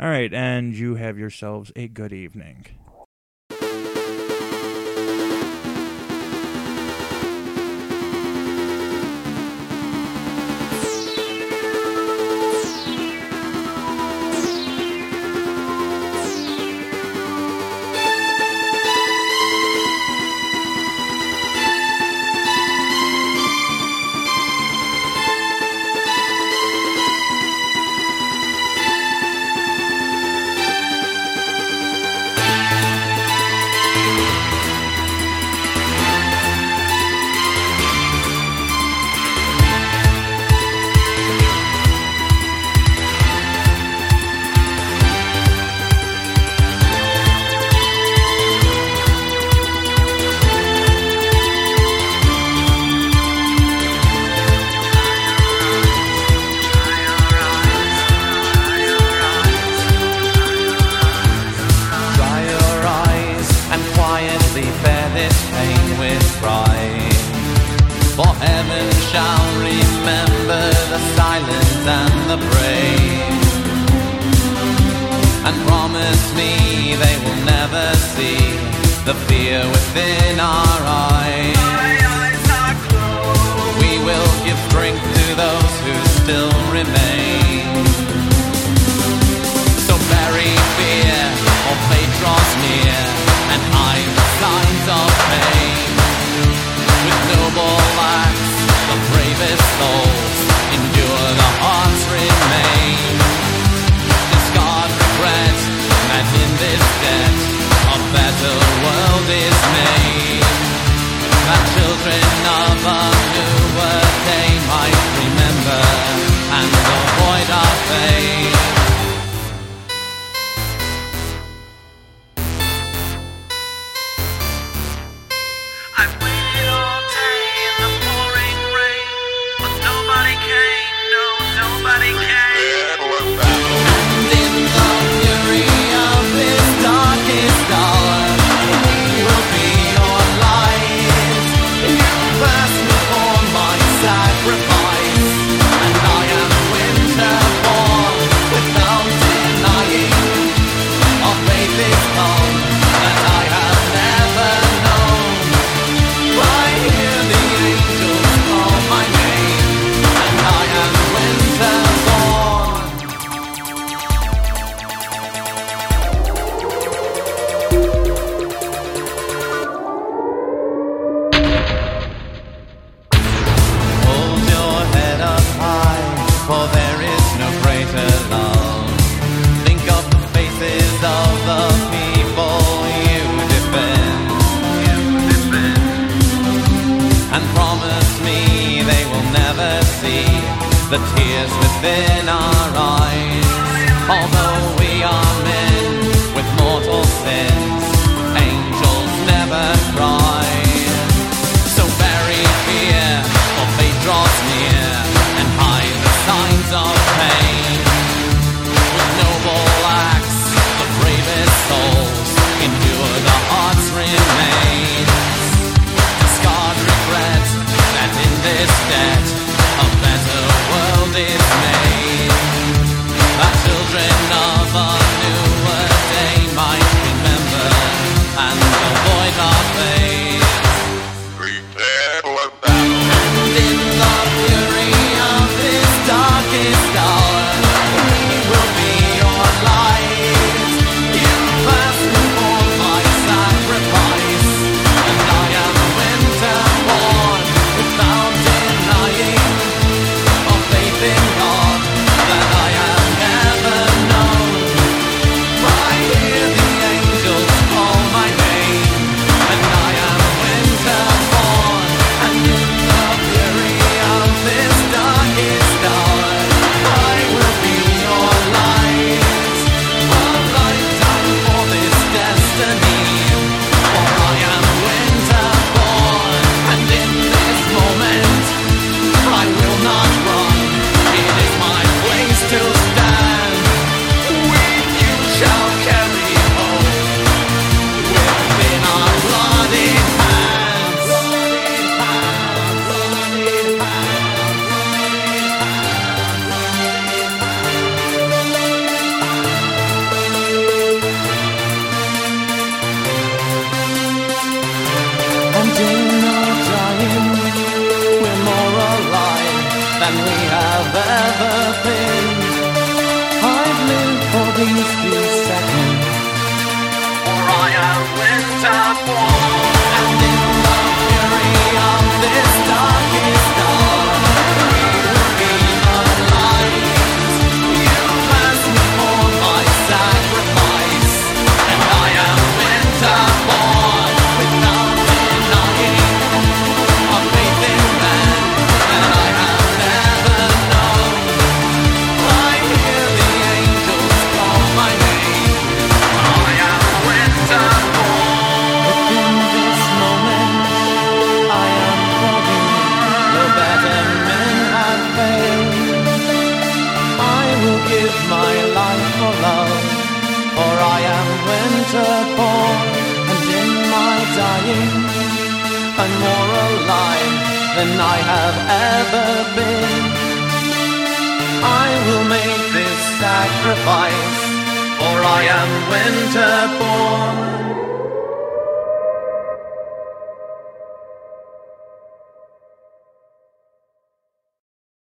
All right, and you have yourselves a good evening.